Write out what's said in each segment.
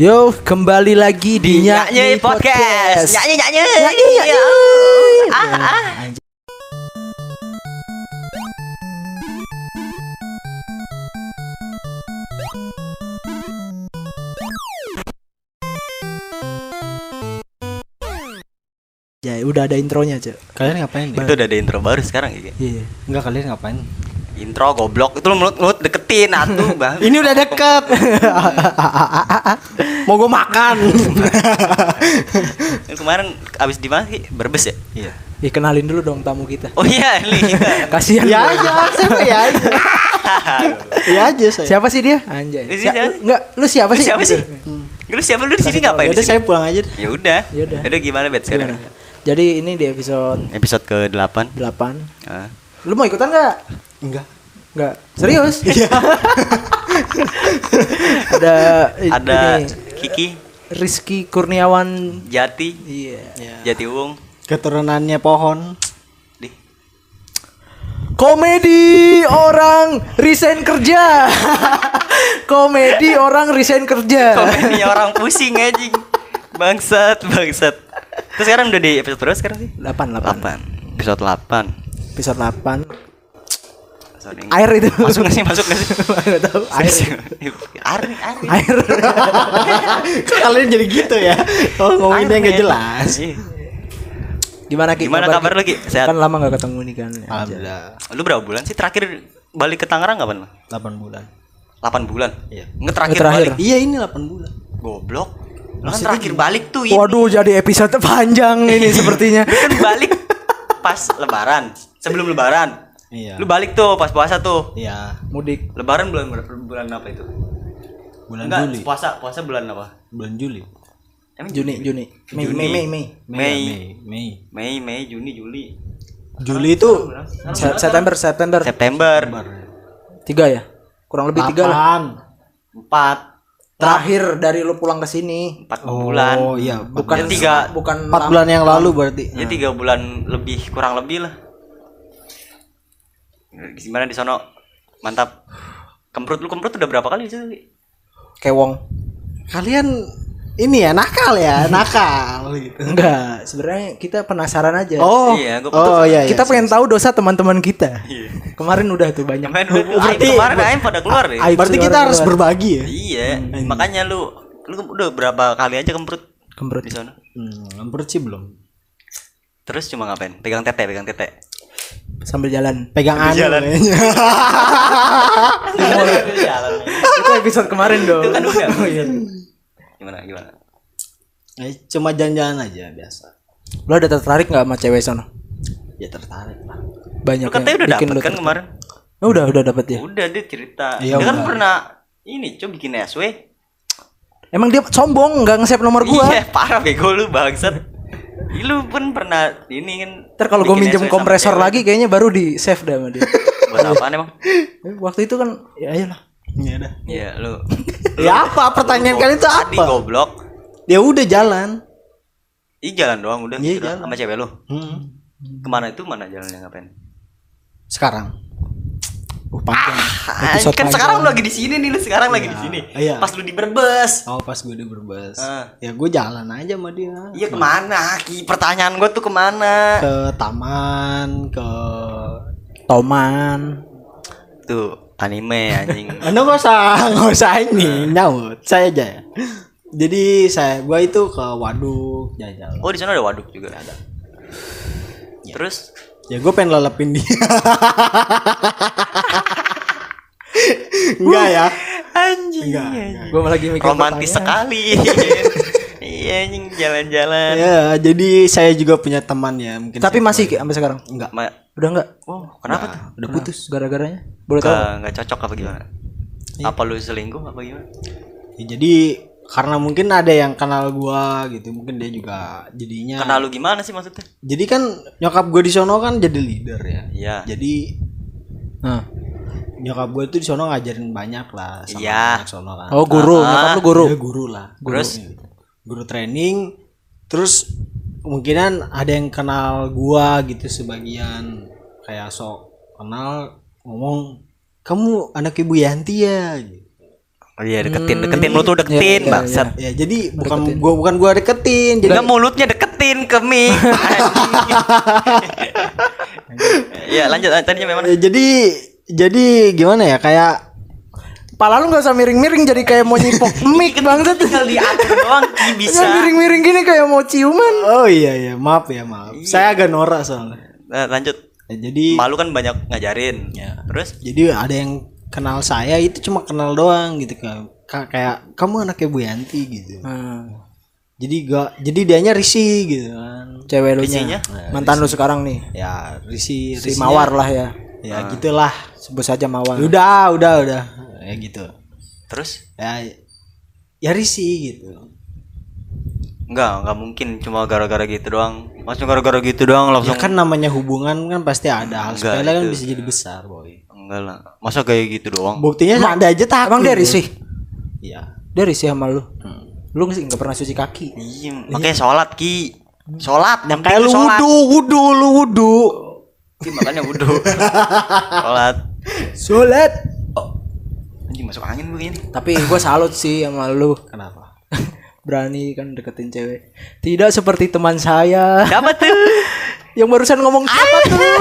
Yo, kembali lagi di Nyanyi, podcast. Nyanyi nyanyi. Nyanyi, nyanyi. Iya. Ah, ah. Ya, udah ada intronya, Cek. Kalian ngapain? Itu udah ada intro baru sekarang ya. Iya. Enggak kalian ngapain? Intro goblok itu lu mulut mulut deketin atuh bang. Ini udah deket. Mau gue makan. Kemarin abis di mana sih? Berbes ya? Iya. Ya, kenalin dulu dong tamu kita. Oh iya ini. Kasihan. ya aja, siapa ya aja. ya aja saya. Siapa sih dia? Anjay. Siapa? Enggak, lu siapa sih? siapa sih? Lu siapa lu di sini ngapain? Ya udah saya pulang aja. deh. Ya udah. Ya udah. Udah gimana bet sekarang? Gimana? Jadi ini di episode Episode ke-8. 8. Ah. Lu mau ikutan enggak? Enggak. Enggak. Serius? Iya. ada Ada ini, Kiki, Rizky Kurniawan. Jati, Iya. Jati Wung. Keturunannya pohon. Di. Komedi orang resign kerja. Komedi orang resign kerja. Komedi orang pusing anjing. Bangsat, bangsat. Terus sekarang udah di episode berapa sekarang sih? 8 8. 8. Episode 8. Episode 8. Sorry. Air itu. Masuk gak sih? Masuk gak sih? Enggak tahu. Air. Air, air. Air. kalian jadi gitu ya. Oh, ngomonginnya men. jelas. Iya. Gimana Ki? Gimana kabar lu, Ki? Sehat? Kan lama gak ketemu nih kan. Alhamdulillah. Lu berapa bulan sih terakhir balik ke Tangerang kapan? lu? 8 bulan. 8 bulan? Iya. Nggak terakhir, Nggak terakhir. balik. Iya, ini 8 bulan. Goblok. Lu kan terakhir balik tuh ini. Waduh, jadi episode panjang ini sepertinya. Lu kan balik pas lebaran. Sebelum lebaran. Iya. Lu balik tuh pas puasa tuh. Iya. Mudik. Lebaran bulan? Bulan apa itu? Bulan Enggak, Juli. puasa puasa bulan apa? Bulan Juli. Emang Juni, Juni. Mei, Juni. Mei, Mei, Mei. Mei. Mei. Mei. Mei, Mei, Juni, Juli. Juli itu Se- September, September. September. Tiga ya? Kurang lebih tiga lah. 8. Empat. Terakhir dari lu pulang ke sini. Empat bulan. Oh iya, Bukan Ya, tiga- bukan 4 bulan yang lalu berarti. Ya tiga bulan lebih kurang lebih lah. Gimana di sono? Mantap. Kemprut lu kemprut udah berapa kali sih? kewong. Kalian ini ya nakal ya, nakal gitu. Enggak, sebenarnya kita penasaran aja. Oh, Iya, gua oh iya, iya. kita pengen tahu dosa teman-teman kita. Iya. Kemarin udah tuh banyak. Kemarin, udah- berarti- Aib kemarin Aib pada keluar ya. Berarti kita harus keluar. berbagi ya. Iya, makanya lu lu udah berapa kali aja kemprut Kemprut. di sana? Hmm, menurut sih belum. Terus cuma ngapain? Pegang tete, pegang tete. Sambil jalan. Pegang anu jalan. Jalan. Itu episode kemarin dong. Itu kan udah. Oh, iya. Gimana gimana? Eh, Cuma jalan-jalan aja biasa. Lo ada tertarik nggak sama cewek sono? Ya tertarik lah. Banyak Lu katanya yang udah bikin dapet lo kan tertarik. kemarin? Oh, udah udah dapet ya. Udah dia cerita. Iya, dia kan udah. pernah ini coba bikin SW. Emang dia sombong nggak nge-save nomor gua. Iya, parah bego lu bangsat. Lu pun pernah ini kan. Ntar kalau gue minjem SW kompresor lagi kayaknya baru di save dah sama dia. Buat apaan emang? Waktu itu kan ya ayolah. Ya udah. Iya, lu. Ya apa pertanyaan kalian itu Tadi apa? goblok. Ya udah jalan. Ih, jalan doang udah Iya, gitu jalan. sama cewek lu. Hmm. Ke mana itu mana jalannya ngapain? Sekarang. Uh, panjang. Ah, Episode kan panjang. sekarang lu lagi di sini nih, lu sekarang lagi di sini. Iya. Pas lu di Brebes. Oh pas gue udah berbes. Ah. Ya gue jalan aja sama dia. Iya ke mana? Ki pertanyaan gua tuh ke mana? Ke taman, ke Toman. Tuh anime anjing. Anda nggak usah nggak usah ini nyaut. Saya aja ya. Jadi saya gua itu ke waduk jalan. Oh di sana ada waduk juga ada. Terus Ya gue pengen lelepin dia. Enggak ya. anjing. Enggak, anjing. enggak. Gue lagi mikir Romantis sekali. iya anjing jalan-jalan. Ya, jadi saya juga punya teman ya, mungkin Tapi masih Ki, sampai sekarang. enggak. Udah Ma- enggak? oh, kenapa tuh? Udah putus. Gara-garanya? Boleh tahu? Nggak nggak cocok apa gimana? Apa lu selingkuh apa gimana? Ya, jadi karena mungkin ada yang kenal gua gitu, mungkin dia juga jadinya Kenal lu gimana sih maksudnya? Jadi kan nyokap gue di sono kan jadi leader ya. Iya. Jadi Nah. nyokap gue itu di sono ngajarin banyak lah sama Iya. anak sono kan. Oh, guru. Ah. Nyokap lu guru. Dia guru lah. Terus? Guru, guru training. Terus kemungkinan ada yang kenal gua gitu sebagian kayak sok kenal ngomong kamu anak ibu Yanti ya gitu. Oh iya deketin, deketin mulut tuh deketin, Iya, iya, bangsat. Ya jadi bukan gua bukan gua deketin, jadi Enggak mulutnya deketin ke mic. Iya, lanjut tadinya memang. ya, jadi jadi gimana ya kayak Pala lu gak usah miring-miring jadi kayak mau nyipok mic bangsat. Tinggal diatur doang bisa. Miring-miring gini kayak mau ciuman. oh iya iya maaf ya maaf. Saya agak norak soalnya. Nah, lanjut. Ya, jadi Malu kan banyak ngajarin. Ya. Terus jadi ada yang kenal saya itu cuma kenal doang gitu kan. Ka- Kayak kamu anaknya Bu Yanti gitu. Hmm. Jadi gak jadi dianya risih gitu kan. Cewek lu nya. Mantan lu sekarang nih. Ya risih Si risihnya- Mawar lah ya. Ya gitulah. Sebut saja Mawar. Udah udah udah ya gitu. terus Ya ya risih gitu. enggak, enggak mungkin cuma gara-gara gitu doang. Maksudnya gara-gara gitu doang Ya langsung kan namanya hubungan kan pasti ada hal sepele kan itu- bisa jadi besar boy. Enggak lah. Masa kayak gitu doang? Buktinya ada aja takut. Emang dia risih? Iya. Dia risih sama lu. Lu sih nggak pernah cuci kaki. Iya, makanya sholat ki. Sholat, yang Kayak lu wudu, wudu, lu wudu. Ki, makanya wudhu. sholat. Sholat. Anjing masuk angin begini. Tapi gue salut sih sama lu. Kenapa? Berani kan deketin cewek. Tidak seperti teman saya Dapat tuh. yang barusan ngomong apa tuh?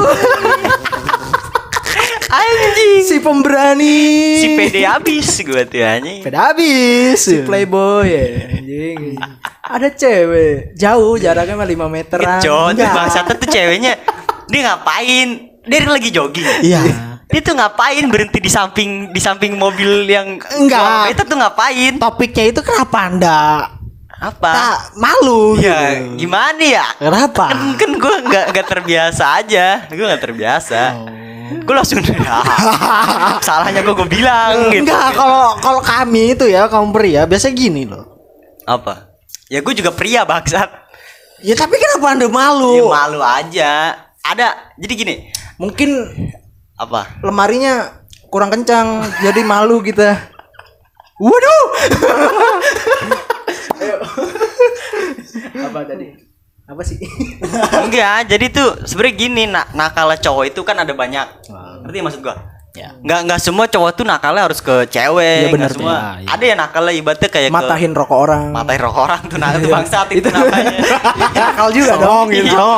Anjing. si pemberani. Si PD habis gua tuh anjing. Beda habis. Si playboy ya. Anjing. Ada cewek jauh jaraknya mah 5 meteran. Kecot Enggak. bangsatnya tuh ceweknya. Dia ngapain? Dia lagi jogging. Iya. Dia tuh ngapain berhenti di samping di samping mobil yang Enggak. Itu tuh ngapain? Topiknya itu kenapa anda Apa? tak malu Ya gitu? gimana ya? Kenapa? Kan, kan gue nggak nggak terbiasa aja. Gue nggak terbiasa. Gue langsung salahnya gue gue bilang gitu. Enggak, kalau kalau kami itu ya kaum pria biasa gini loh. Apa? Ya gue juga pria bangsat. Ya tapi kenapa anda malu? Ya malu aja. Ada. Jadi gini. Mungkin Apa? lemarinya kurang kencang jadi malu kita. Waduh. Ayo. apa tadi? Apa sih? Enggak, jadi tuh sebenarnya gini, nak nakalnya cowok itu kan ada banyak. Ngerti maksud gua? Ya. Nggak nggak semua cowok tuh nakalnya harus ke cewek, Iya, bener nggak semua. tuh. Ya, iya. Ada ya nakalnya ibaratnya kayak Matahin rokok orang. ke matahin rokok orang tuh nah itu bangsat itu namanya. Nakal juga dong. Songongin, Iya.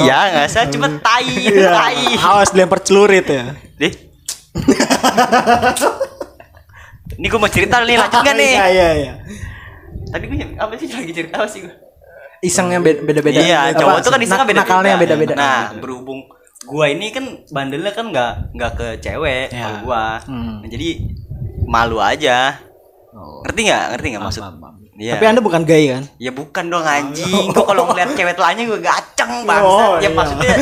Iya, nggak saya cuma tai Iya. tai. Awas dilempar celurit ya. Deh. Ini gua mau cerita nih, lanjut gak nih? Iya iya iya. Tadi gue apa sih lagi cerita apa sih gua? Isengnya be- beda-beda. Iya, Apa, cowok tuh kan isengnya nak- beda-beda. Nakalnya beda-beda. Nah, berhubung gua ini kan bandelnya kan nggak nggak ke cewek Ya. kalau gua. Hmm. Nah, jadi malu aja. Ngerti nggak? Ngerti nggak maksud? Iya. Tapi anda bukan gay kan? Ya bukan dong anjing. Gua kalau ngeliat cewek telanjang gua gaceng banget. Oh, ya iya. maksudnya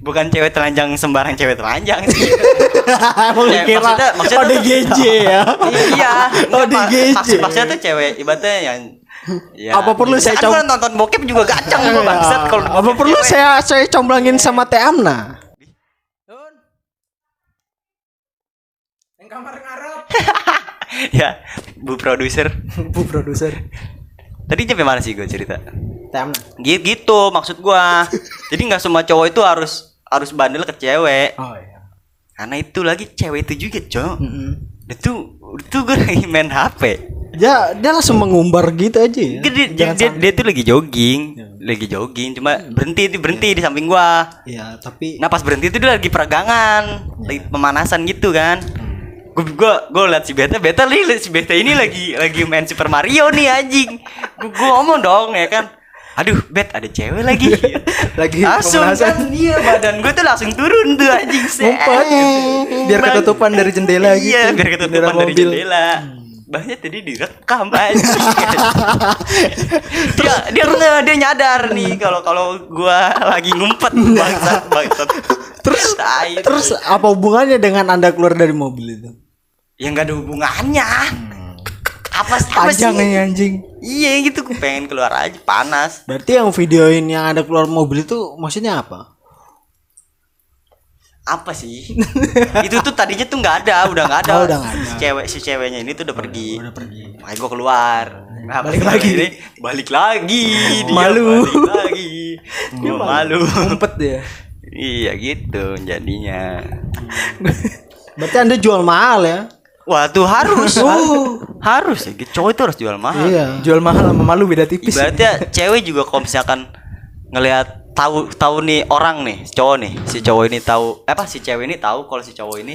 bukan cewek telanjang sembarang cewek telanjang sih. Emang Ya, dikira maksudnya- maksudnya oh tuh- DGJ ya. iya. Oh, di. Maksud, maksudnya tuh cewek ibaratnya yang ya, Apa perlu saya coba- gua nonton bokep juga gaceng gua bangsat kalau Apa bokep perlu cewek. saya saya comblangin sama Teh Amna? Yang kamar ngarep. ya, Bu produser. Bu produser. Tadi nyampe mana sih gue cerita? Tem. Gitu, gitu maksud gua. Jadi nggak semua cowok itu harus harus bandel ke cewek. Oh iya. Karena itu lagi cewek itu juga, Cok. Mm-mm. Itu itu gue lagi main HP. Dia dia langsung mengumbar gitu aja ya. Dia, dia, dia, dia tuh lagi jogging, lagi jogging, cuma berhenti itu berhenti di samping gua. Ya, tapi Nah pas berhenti itu dia lagi peregangan, lagi pemanasan gitu kan. Gue gua gua liat si Beta, Beta nih si Beta ini lagi lagi main Super Mario nih anjing. Gue gua ngomong dong ya kan. Aduh, Bet ada cewek lagi. Lagi langsung pemanasan. kan iya badan gue tuh langsung turun tuh anjing set. Ngumpet. Biar ketutupan dari jendela gitu. Iya, biar ketutupan dari jendela. Bahnya tadi direkam anjing. dia dia nge- dia nyadar nih kalau kalau gua lagi ngumpet bangsat bangsat. terus Tai. terus apa hubungannya dengan Anda keluar dari mobil itu? ya nggak ada hubungannya. Apa, apa sih? Anjing. Iya gitu, pengen keluar aja panas. Berarti yang videoin yang ada keluar mobil itu maksudnya apa? Apa sih? itu tuh tadinya tuh nggak ada, udah nggak ada. Oh, udah nggak ada. Si cewek si ceweknya ini tuh udah pergi. Udah pergi. Makanya gue keluar. Nah, Balik lagi. ini, balik lagi. Dia Malu. Balik lagi. Gue malu. Ngumpet dia. iya gitu jadinya. Berarti Anda jual mahal ya? Wah tuh harus. harus ya. Cowok itu harus jual mahal. Iya. Jual mahal sama malu beda tipis. Ibaratnya cewek juga kalau misalkan ngelihat tahu tahu nih orang nih cowok nih si cowok ini tahu eh, apa si cewek ini tahu kalau si cowok ini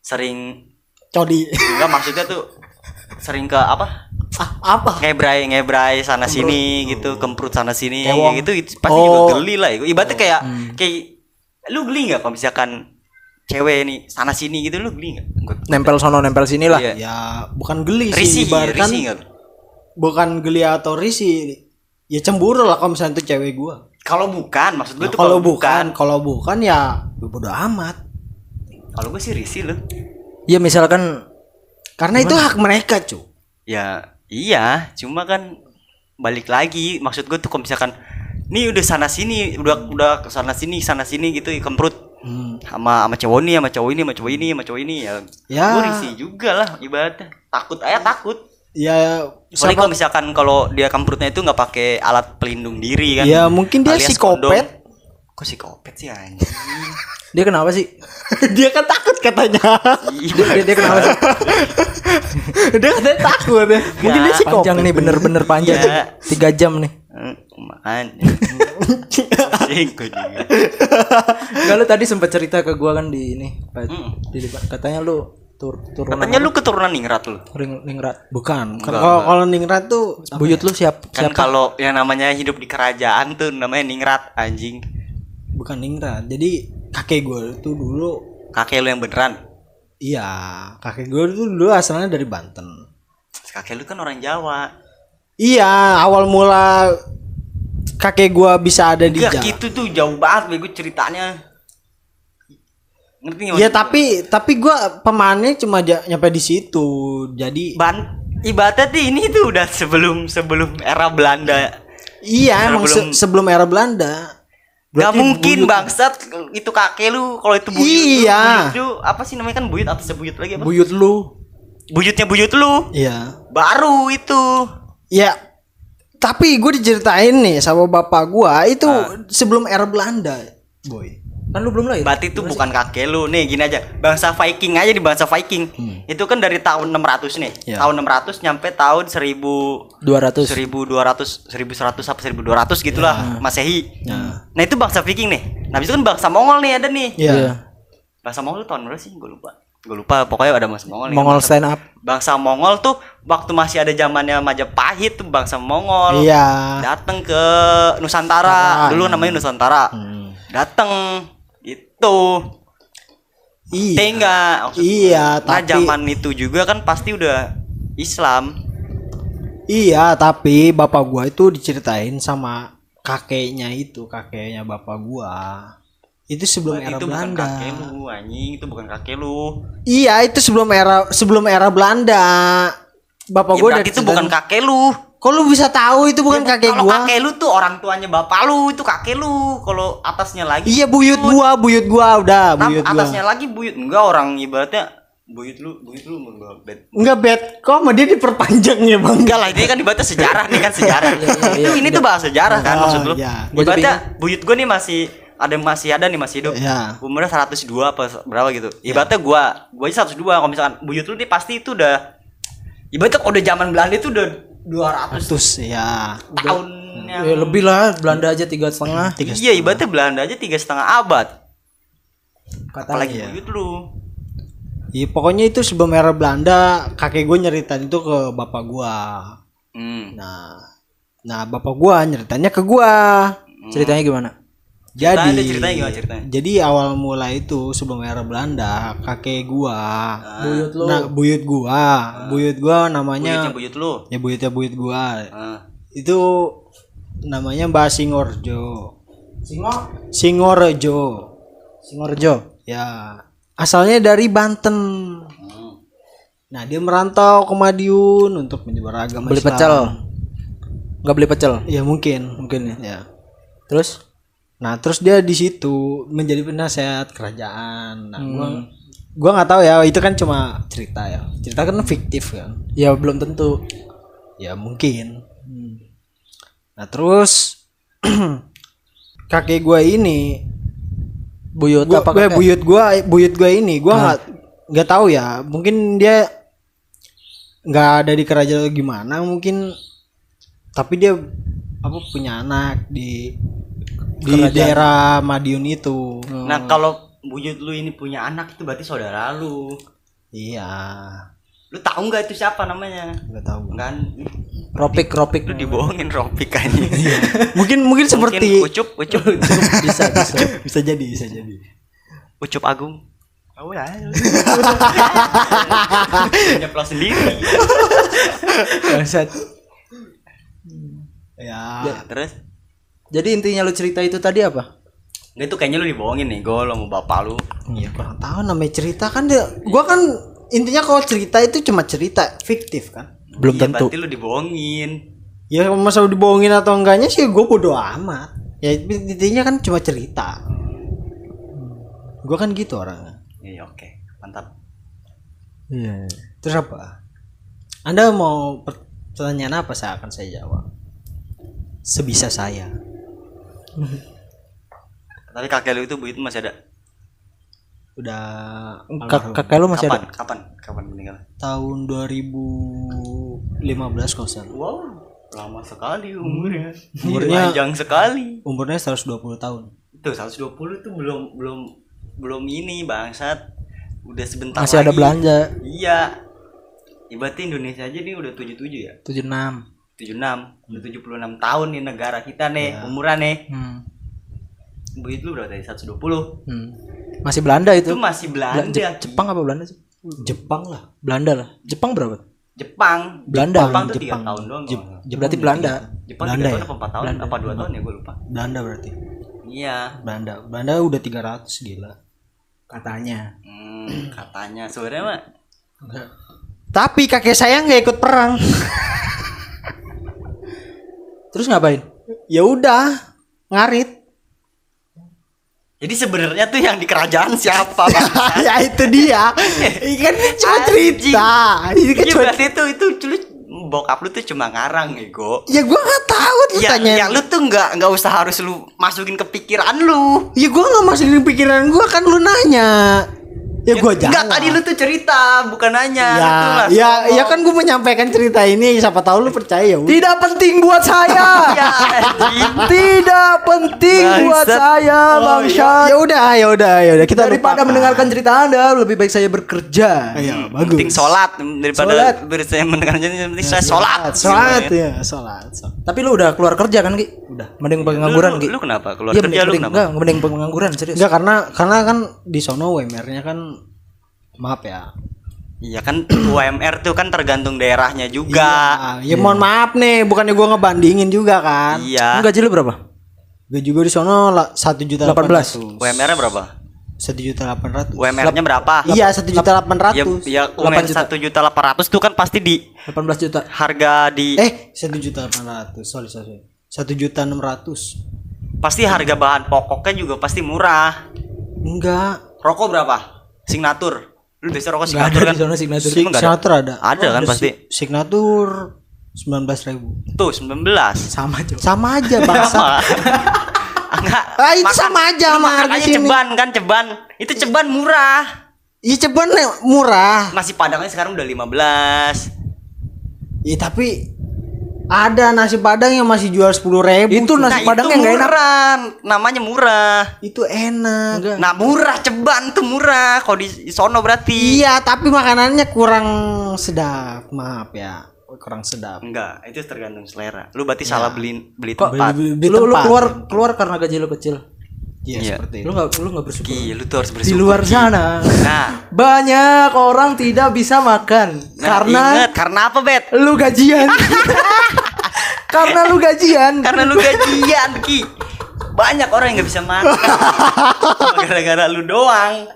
sering Codi. enggak maksudnya tuh sering ke apa ah, apa? ngebrai ngebrai sana sini gitu kemprut sana sini Kewong. gitu itu pasti Oh. juga geli lah ibaratnya kayak kayak lu geli nggak kalau misalkan cewek ini sana sini gitu lu geli nggak Nempel sono nempel sini lah. Iya. Ya bukan geli sih, risih ibaratkan nggak bukan geli atau risih. Ya cemburu lah kalau misalnya itu cewek gua. Kalau bukan maksud gue Nah, tuh kalau bukan, kalau bukan ya bodo amat. kalau gue sih risih loh Ya misalkan Karena itu hak mereka, cu. Ya iya, cuma kan balik lagi maksud gue tuh kalau misalkan nih udah sana sini, udah udah ke sana sini, sana sini gitu kemprut Hmm. sama sama cowok ini, sama cowok ini, sama cowok ini, sama cowok ini ya. Ya. Gue risih juga lah ibaratnya. Takut aja takut. Ya Soalnya kalau misalkan kalau dia kemprutnya itu nggak pakai alat pelindung diri kan. Ya, mungkin dia psikopat. kondom. Kok psikopat sih anjing? dia kenapa sih? dia kan takut katanya. Dia, dia, dia kenapa sih? dia katanya takut ya. Mungkin dia psikopat. Panjang nih bener-bener panjang. Ya. Tiga jam nih. Juga. Enggak lu tadi sempat cerita ke gua kan di ini. Pak. Mm. Di depan. Katanya lu tur turunan Katanya lu keturunan ningrat lu. ring ningrat. Bukan. Kalau kalau ningrat tuh Buyut lu siap Kan siapa? kalau yang namanya hidup di kerajaan tuh namanya ningrat anjing. bukan ningrat. Jadi kakek gue itu dulu Kakek lu yang beneran. iya, kakek gue itu dulu asalnya dari Banten. Kakek lu kan orang Jawa. Iya, awal mula kakek gua bisa ada di Enggak Jawa. gitu tuh jauh banget bego ceritanya. Ngerti nggak? Ya tapi tapi gua pemainnya cuma nyampe di situ. Jadi ban ibaratnya tuh ini tuh udah sebelum sebelum era Belanda. iya emang se- Sebelum- sebelum era Belanda. Gak Berarti mungkin buyut- bangsat itu kakek lu kalau itu buyut Iya. lu, buyut lu apa sih namanya kan buyut atasnya buyut lagi apa? Buyut lu. Buyutnya buyut lu. Iya. Baru itu. Ya. Tapi gue diceritain nih sama bapak gua itu sebelum era Belanda, boy. Kan lu belum lahir. Berarti itu bukan kakek lu. Nih gini aja. Bangsa Viking aja di bangsa Viking. Itu kan dari tahun 600 nih. Ya. Tahun 600 nyampe tahun 1000 200. 1200 1100 apa 1200 gitulah Masehi. Ya. Nah, itu bangsa Viking nih. Nah, itu kan bangsa Mongol nih ada nih. Iya. Bangsa Mongol tahun berapa sih? Gue lupa. Gue lupa, pokoknya ada bangsa Mongol nih. Mongol Bangsa- stand up. Bangsa Mongol tuh waktu masih ada zamannya Majapahit tuh bangsa Mongol. Iya. Datang ke Nusantara. Dulu namanya Nusantara. Hmm. Datang itu. Iya. Enggak. Iya, Nah, tapi zaman itu juga kan pasti udah Islam. Iya, tapi bapak gua itu diceritain sama kakeknya itu, kakeknya bapak gua. Itu sebelum Berarti era itu bukan Belanda. kakek lu, anjing. Itu bukan kakek lu. Iya, itu sebelum era sebelum era Belanda. Bapak Ya, gua berarti itu bukan kakek lu. Kok lu bisa tahu itu bukan Ya, kakek Kalau gua? kakek lu tuh orang tuanya bapak lu, itu kakek lu. Kalau atasnya lagi Iya, buyut gua, buyut gua udah, buyut gua. atasnya lagi buyut enggak orang ibaratnya buyut lu, buyut lu enggak bed. Enggak bet, kok sama dia diperpanjang ya, Bang? Enggak lah, ini kan ibaratnya sejarah nih kan sejarah. Itu ini tuh bahasa sejarah kan maksud lu. iya. Gua Ibaratnya buyut gua nih masih ada masih ada nih masih hidup. Iya. Umurnya 102 apa berapa gitu. Ibaratnya gua, gua aja 102 kalau misalkan buyut lu nih pasti itu udah ibaratnya udah zaman Belanda itu udah 200 Terus ya. tahun yang Ya, lebih lah Belanda aja tiga setengah. Iya, ibaratnya Belanda aja tiga setengah abad. Katanya. Apalagi buyut lu. Iya, pokoknya itu sebelum era Belanda, kakek gua nyeritain itu ke bapak gua. Hmm. Nah, nah bapak gua nyeritanya ke gua. Ceritanya gimana? Jadi ceritanya gimana ceritanya? Jadi awal mula itu sebelum era Belanda, kakek gua. Buyut lu. Nah, buyut gua, buyut gua Buyutnya namanya buyut lu. ya buyutnya buyut gua. Ah. Itu namanya Mbak Singorjo. Singo. Singorjo. Singorjo. Ya, asalnya dari Banten. Hmm. Nah, dia merantau ke Madiun untuk menyebar agama Beli Islam. pecel. Nggak beli pecel. Ya mungkin. Mungkin ya. Ya. Terus? Nah, terus dia di situ menjadi penasehat kerajaan. Nah, gua Hmm. gua nggak tahu ya, itu kan cuma cerita ya. Cerita kan fiktif kan. Ya belum tentu. Ya mungkin. Nah, terus kakek gua ini Buyut gua, apa gua- kakek? buyut gua buyut gua ini gua nggak nggak tahu ya mungkin dia nggak ada di kerajaan gimana mungkin tapi dia apa punya anak di di daerah Madiun itu Nah, kalau wujud lu ini punya anak itu berarti saudara lu. iya Lu tahu nggak itu siapa namanya? nggak tahu Kan Ropik Ropik lu dibohongin Ropik kan. mungkin mungkin seperti Mungkin Ucup, Ucup, bisa bisa. bisa jadi bisa jadi Ucup Agung. Oh ya. Nyeplos sendiri. Bangsat. ya Nah, terus Jadi intinya lu cerita itu tadi apa? Nggak, itu kayaknya lu dibohongin nih, gol sama bapak lu. Iya kurang tahu namanya cerita kan dia gua kan intinya kalau cerita itu cuma cerita fiktif kan Belum Iya, tentu. Berarti lu dibohongin. ya masa dibohongin atau enggaknya sih gue bodo amat ya intinya kan cuma cerita gue kan gitu orangnya Iya, oke. Mantap. Iya. terus apa anda mau pertanyaan apa saya akan saya jawab sebisa saya Tapi kakek lu itu bu itu masih ada. udah Kak kakek lu masih kapan? ada? Kapan? Kapan meninggal? tahun 2015 kalau salah. Wow, lama sekali umurnya. Umurnya- panjang sekali. umurnya 120 tahun Tuh 120 tuh belum belum belum ini bangsat. Udah sebentar Masih ada lagi. belanja. Iya. Ibaratnya Indonesia aja nih udah 77 ya. 76. 76. Udah 76 tahun nih negara kita nih, umuran nih. Hmm. Begitu lu berapa tadi? 120. Hmm. Masih Belanda itu. Itu masih Bela- Belanda. Je- Jepang apa Belanda sih? Jepang lah Belanda lah. Jepang berapa? Jepang. Belanda. Jepang tuh 3 Jepang. tahun doang. Nggak Jepang Berarti Belanda. Jepang Belanda 3 tahun ya? apa 4 tahun apa 2 tahun ya gue lupa. Belanda berarti Iya. Belanda Belanda udah 300 gila Katanya. Hmm, katanya sebenarnya mah tapi kakek saya nggak ikut perang Terus ngapain? ya udah ngarit Jadi sebenarnya tuh yang di kerajaan siapa? Ya itu dia kan ini cuma cerita ini kan Iya cuma berarti itu itu lu bokap lu tuh cuma ngarang ego. ya gua nggak tahu tuh Ya, tanya ya lu tuh nggak nggak usah harus lu masukin ke pikiran lu. ya gua nggak masukin pikiran gua kan lu nanya ya gua Enggak jawab tadi lu tuh cerita bukan nanya. ya langsung ya ya kan gua menyampaikan cerita ini siapa tahu lu percaya ya. Tidak penting buat saya. Ya. Tidak penting buat saya, bangsa. ya udah ya udah ya udah kita Daripada lupakan. mendengarkan cerita Anda, lebih baik saya bekerja. ya Yang bagus penting sholat daripada Sholat. bersama mendengar yang penting saya sholat. sholat Gitu ya sholat sholat. Tapi lu udah keluar kerja kan, Ki? Udah. Mending pengangguran, Lu, Ki. lu kenapa keluar Iya, kerja lu mending, kenapa? enggak, mending pengangguran, serius. Enggak karena karena kan di sono WMR-nya kan maaf ya. Iya kan UMR tuh kan tergantung daerahnya juga. Ah, ya mohon maaf nih, bukannya gua ngebandingin juga kan. Iya. Lu gaji lu berapa? Gue juga di sono lah satu juta 18. UMR-nya berapa? Satu juta delapan ratus. UMR-nya berapa? Iya satu juta delapan Ya, ratus. ya UMR satu juta delapan ratus tuh kan pasti di 18 juta. harga di Eh satu juta delapan ratus. Sorry sorry. Satu juta enam ratus. pasti harga bahan pokoknya juga pasti murah. Enggak. Rokok berapa? Signatur. Lu biasa rokok Enggak signatur ada kan? di sana signatur. Emang nggak ada? Signatur ada. Ada kan pasti. si- Signatur sembilan belas ribu. Tuh 19. Sama, Cok. Sama aja bangsa. Sama. Enggak. Ah, itu sama aja lu sama makan harga aja sini. ceban kan ceban. Itu ceban murah. Iya ceban murah. Nasi padangnya sekarang udah 15. Iya tapi ada nasi padang yang masih jual sepuluh ribu. Itu nasi Nah, padang itu yang enggak enak. murah. Namanya murah. Itu enak. Enggak. Nah murah ceban tuh murah kalau di sono berarti. Iya tapi makanannya kurang sedap. Maaf ya, kurang sedap. Enggak, itu tergantung selera. Lu berarti salah beli beli Kok tempat. Beli- beli lu, lu tempat. keluar keluar karena gaji lu kecil. Iya Iya. seperti itu. Lu enggak lu enggak bersyukur. Ki, lu tuh harus Di bersyukur. luar Ki. sana Nah, banyak orang tidak bisa makan nah karena inget, karena apa, Bet? lu gajian. karena lu gajian. Karena lu gajian, Ki. Banyak orang yang nggak bisa makan. Gara-gara lu doang.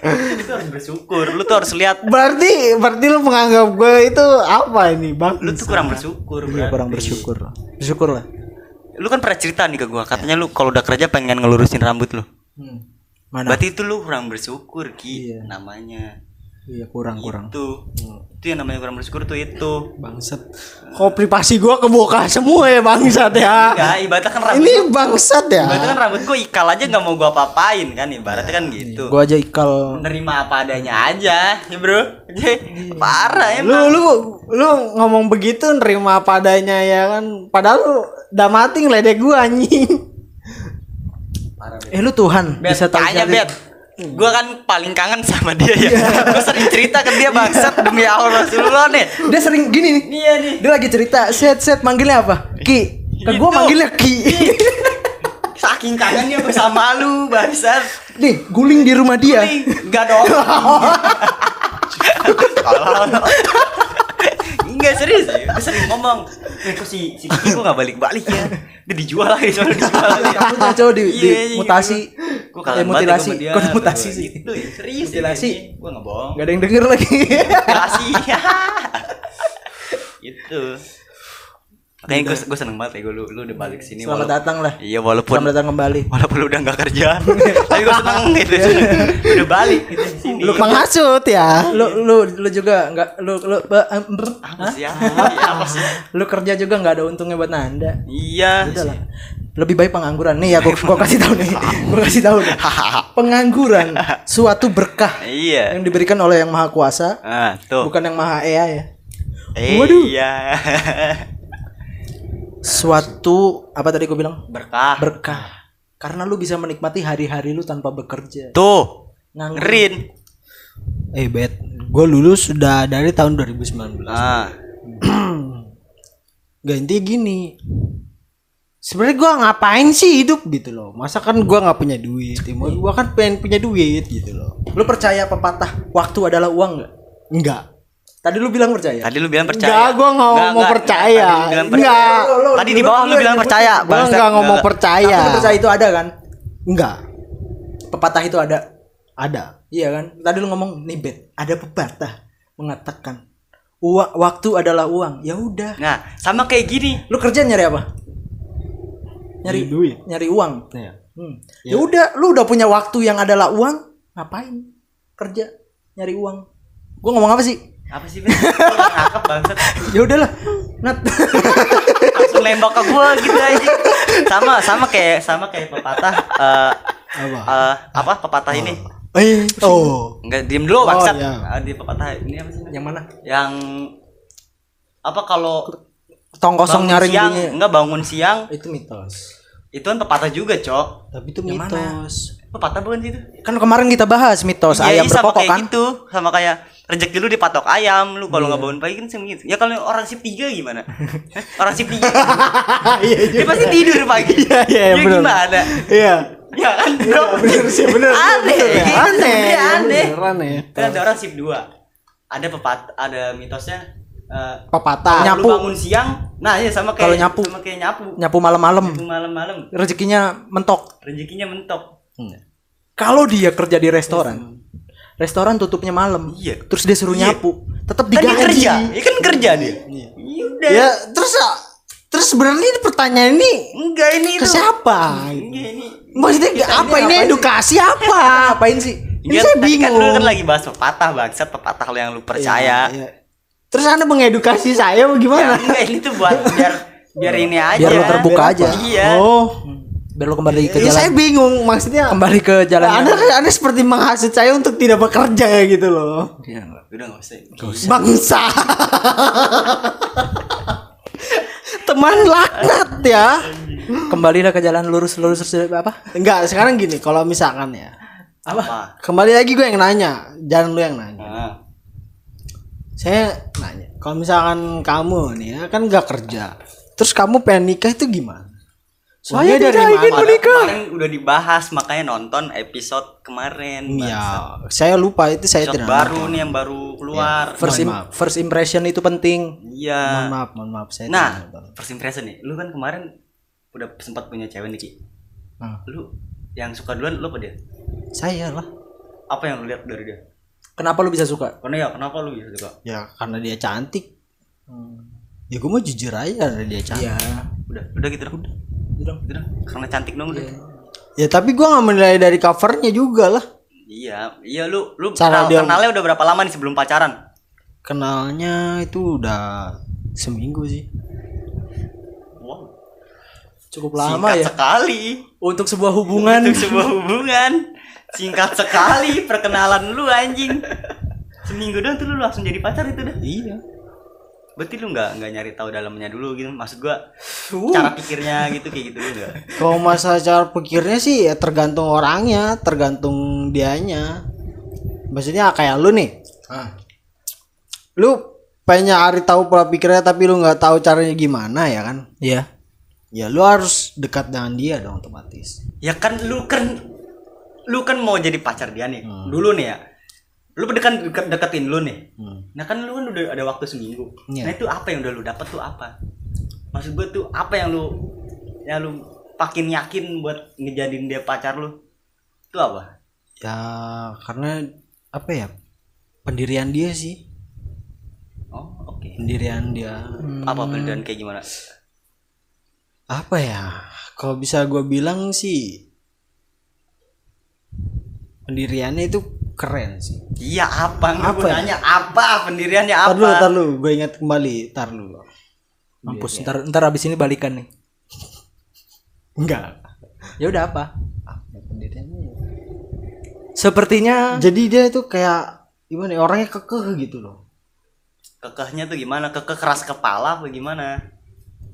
lu tuh harus bersyukur. Lu tuh harus lihat Berarti berarti lu menganggap gue itu apa ini bang? lu tuh kurang bersyukur. Iya, kurang bersyukur. Bersyukur lah. Lu kan pernah cerita nih ke gua, katanya lu kalau udah kerja pengen ngelurusin rambut lu. Mana? Berarti itu lu kurang bersyukur, Ki. Iya. Namanya. Iya kurang kurang. Itu. Itu yang namanya kurang bersyukur tuh itu. Bangsat. Kok privasi gua kebuka semua ya bangsat ya. Enggak, ibaratnya kan rambut. Ini bangsat ya. Ibaratnya kan rambut gua ikal aja nggak mau gua apa-apain kan ibaratnya kan gitu. Gua aja ikal. Menerima apa adanya aja, ya bro. Parah Lu emang. lu lu ngomong begitu nerima apa adanya ya kan. Padahal lu udah mati ngeledek gua anjing. Eh lu Tuhan Bet, bisa tanya Bet. Gua kan paling kangen sama dia ya. Gua sering cerita ke dia bangsat demi Allah Rasulullah nih. Dia sering gini nih. Iya nih. Dia lagi cerita, set set manggilnya apa? Ki. Ke gua Gitu. manggilnya Ki. Saking kangennya bersama lu bangsat. Nih, guling di rumah dia. Enggak dong. Enggak serius ya. Dia sering ngomong. Eh kok si si Kiki kok enggak balik-balik ya? Dia dijual lagi soalnya dijual lagi. Takutnya cowok di, di Iya, iya, mutasi. Gue Eh, kangen banget mutilasi. sama dia. Kok mutasi sih? Itu ya, serius Mutilasi. Gue enggak bohong. Gak ada yang denger lagi. Mutilasi. Itu. Makanya gue gue seneng banget ya gue lu, lu udah balik sini Selamat walaupun- datang lah. Iya walaupun Selamat datang kembali. walaupun lu udah nggak kerja tapi gue seneng gitu udah balik gitu di sini Lu menghasut ya. Lu lu lu juga nggak lu lu apa sih ya Iya, apa sih lu kerja juga nggak ada untungnya buat Nanda. iya Udah lah. Lebih baik pengangguran. Nih ya gua, gua kasih tahu nih. Gua kasih tahu nih. Pengangguran suatu berkah iya yang diberikan oleh Yang Maha Kuasa, ah tuh bukan Yang Maha Ea ya. eh, Waduh. iya Suatu apa tadi gua bilang? berkah Berkah. Karena lu bisa menikmati hari-hari lu tanpa bekerja. tuh Nganggur. ngerin Eh bet, gue lulus sudah dari tahun 2019. ah Gak intinya gini. Sebenarnya gua ngapain sih hidup gitu loh. Masa kan gua nggak punya duit. Ya, mau- gua kan pengen punya duit gitu loh. Lu percaya pepatah waktu adalah uang nggak? Enggak. Tadi lu bilang percaya. tadi lu bilang percaya Enggak, gua nggak Nggak, mau nggak. percaya. Enggak. tadi di bawah lu bilang percaya Gua bangsat. nggak ngomong Nggak. percaya. Tapi percaya itu ada kan? Enggak. Pepatah itu ada. Ada. Iya kan? Tadi lu ngomong nih Bet, ada pepatah mengatakan uang waktu adalah uang. Ya udah. nah sama kayak gini Lu kerja nyari apa? Nyari Nyari duit. Nyari uang. Iya. Hmm. Ya udah, lu udah punya waktu yang adalah uang, ngapain? Kerja nyari uang. Gua ngomong apa sih? Apa sih Ben? Nangkep bangsat Ya udahlah. Nat. langsung nembak ke gua gitu aja sama sama kayak sama kayak pepatah eh Apa? eh, apa pepatah ini Eh, oh. enggak diem dulu bangsat iya. Ah, di pepatah ini apa sih yang mana? yang apa kalau Tong kosong nyaring siang bunyi. enggak bangun siang Itu mitos. itu kan pepatah juga cok Tapi itu mitos. pepatah bukan sih itu Kan kemarin kita bahas mitos Iya, ayam iya, sama berkokok kayak kan. gitu sama kayak rezeki lu dipatok ayam lu kalau Iya. nggak bangun pagi kan sih gitu ya kalau orang sip tiga gimana orang sip tiga Iya, dia pasti tidur pagi Iya, iya, Ya bener. gimana Iya. ya kan bro Bener sih, bener. aneh Bener, Aneh. aneh bener, aneh. kan ada orang sip dua ada pepat ada mitosnya eh, Pepatah. Nyapu. lu bangun siang nah ya sama kayak Kalau nyapu. sama kayak nyapu Nyapu malam-malam. nyapu malam-malam Rezekinya mentok. rezekinya mentok Kalau dia kerja di restoran, restoran tutupnya malam. Iya. Terus dia suruh Iya. nyapu, tetap kan dia digaji. kerja ya kan kerja dia Iya udah Ya, terus terus sebenarnya ini pertanyaan ini enggak ini ke tuh siapa? enggak ini Maksudnya apa ini sih? edukasi apa? Ngapain sih? Ini Enggak, saya kan bingung. lu kan lagi bahas pepatah bangsat pepatah lo yang lu percaya. Iya, iya. Terus Anda mengedukasi saya Ya, bagaimana? enggak ini tuh buat biar biar ini aja. Biar lu terbuka Biar aja. apa? Iya. Oh. Biar lu kembali ke Ya, saya jalan. bingung maksudnya. Kembali ke jalan. Anda Anda seperti menghasut saya untuk tidak bekerja gitu loh. Iya, enggak. Udah enggak usah. Bangsa. Teman laknat ya. Kembalilah ke jalan lurus lurus apa? Enggak, sekarang gini, kalau misalkan ya. Apa? Kembali lagi gue yang nanya, jangan lu yang nanya. Nah, Saya nanya, kalau misalkan kamu nih ya kan nggak kerja, terus kamu pengen nikah itu gimana? Saya tidak ingin padahal menikah. Kemarin udah dibahas makanya nonton episode kemarin. Ya, saya lupa itu saya Episode tidak. baru nih yang baru keluar. First, im- maaf. first impression itu penting. Mohon Iya. maaf, mohon maaf saya. Nah, nonton. first impression nih. Lu kan kemarin udah sempat punya cewek nih, Ki. Hmm. Lu yang suka duluan lu apa dia? saya lah. Apa yang lu lihat dari dia? Kenapa lu bisa suka? Karena ya kenapa lu bisa suka? Ya karena dia cantik. Ya gue mau jujur aja karena dia cantik. Iya. Udah, udah gitu. Udah. Gitu dong. Gitu dong. Karena cantik dong udah. Ya tapi gue nggak menilai dari covernya juga lah. Iya, iya lu lu Cara kenal, dia- kenalnya udah berapa lama nih sebelum pacaran? Kenalnya itu udah seminggu sih. Wow, Cukup lama singkat ya sekali. untuk sebuah hubungan. Untuk sebuah hubungan singkat sekali perkenalan lu anjing. Seminggu doang tuh lu langsung jadi pacar itu dah. Iya. Berarti lu nggak nggak nyari tahu dalamnya dulu gitu. Maksud gua Uh. cara pikirnya gitu kayak gitu enggak? Kalau masalah cara pikirnya sih ya tergantung orangnya, tergantung dianya. Maksudnya kayak lu nih, Ah. lu pengen nyari tahu pola pikirnya tapi lu nggak tahu caranya gimana ya kan? Iya. Ya lu harus dekat dengan dia dong otomatis. Ya kan lu kan lu kan mau jadi pacar dia nih. Dulu nih ya. Lu dekan deket, deketin lu nih. Hmm. Nah kan lu kan udah ada waktu seminggu. Iya. Nah itu apa yang udah lu dapat tuh apa? Maksud gue tuh apa yang lu yang lu makin yakin buat ngejadiin dia pacar lu? Itu apa? Ya karena apa ya? Pendirian dia sih, Oh oke. pendirian dia. Apa pendirian kayak gimana? Apa ya? Kalau bisa gue bilang sih pendiriannya itu keren sih. Iya apa? Apa gue ya? nanya apa pendiriannya Tar apa? dulu, tar dulu, gue ingat kembali, tar dulu. Mampus ntar ntar abis ini balikan nih. Enggak. Ya udah apa? Apa pendiriannya ya? Sepertinya Jadi dia itu kayak gimana ya, orangnya kekeh gitu loh. Kekehnya tuh gimana? Kekeh keras kepala apa gimana?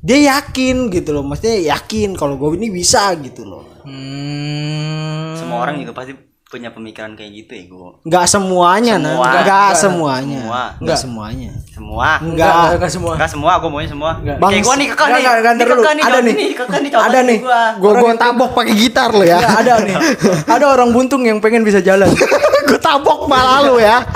Dia yakin gitu loh, maksudnya yakin kalau gue ini bisa gitu loh. hmm, Semua orang juga pasti punya pemikiran kayak gitu ya gue. Enggak semuanya, nah. Semua. Enggak Enggak, semuanya. semua. Enggak Enggak. semuanya. Semua. Enggak. enggak, enggak semua. Enggak semua, gue maunya semua. Enggak. Kayak gue nih Enggak, nih. ntar dulu. kekeh nih, Ada nih. nih. Nih Ada nih. gua. Gue gue tabok pakai gitar lo ya. Ada nih. Ada orang buntung yang pengen bisa jalan. gue tabok malah lu ya.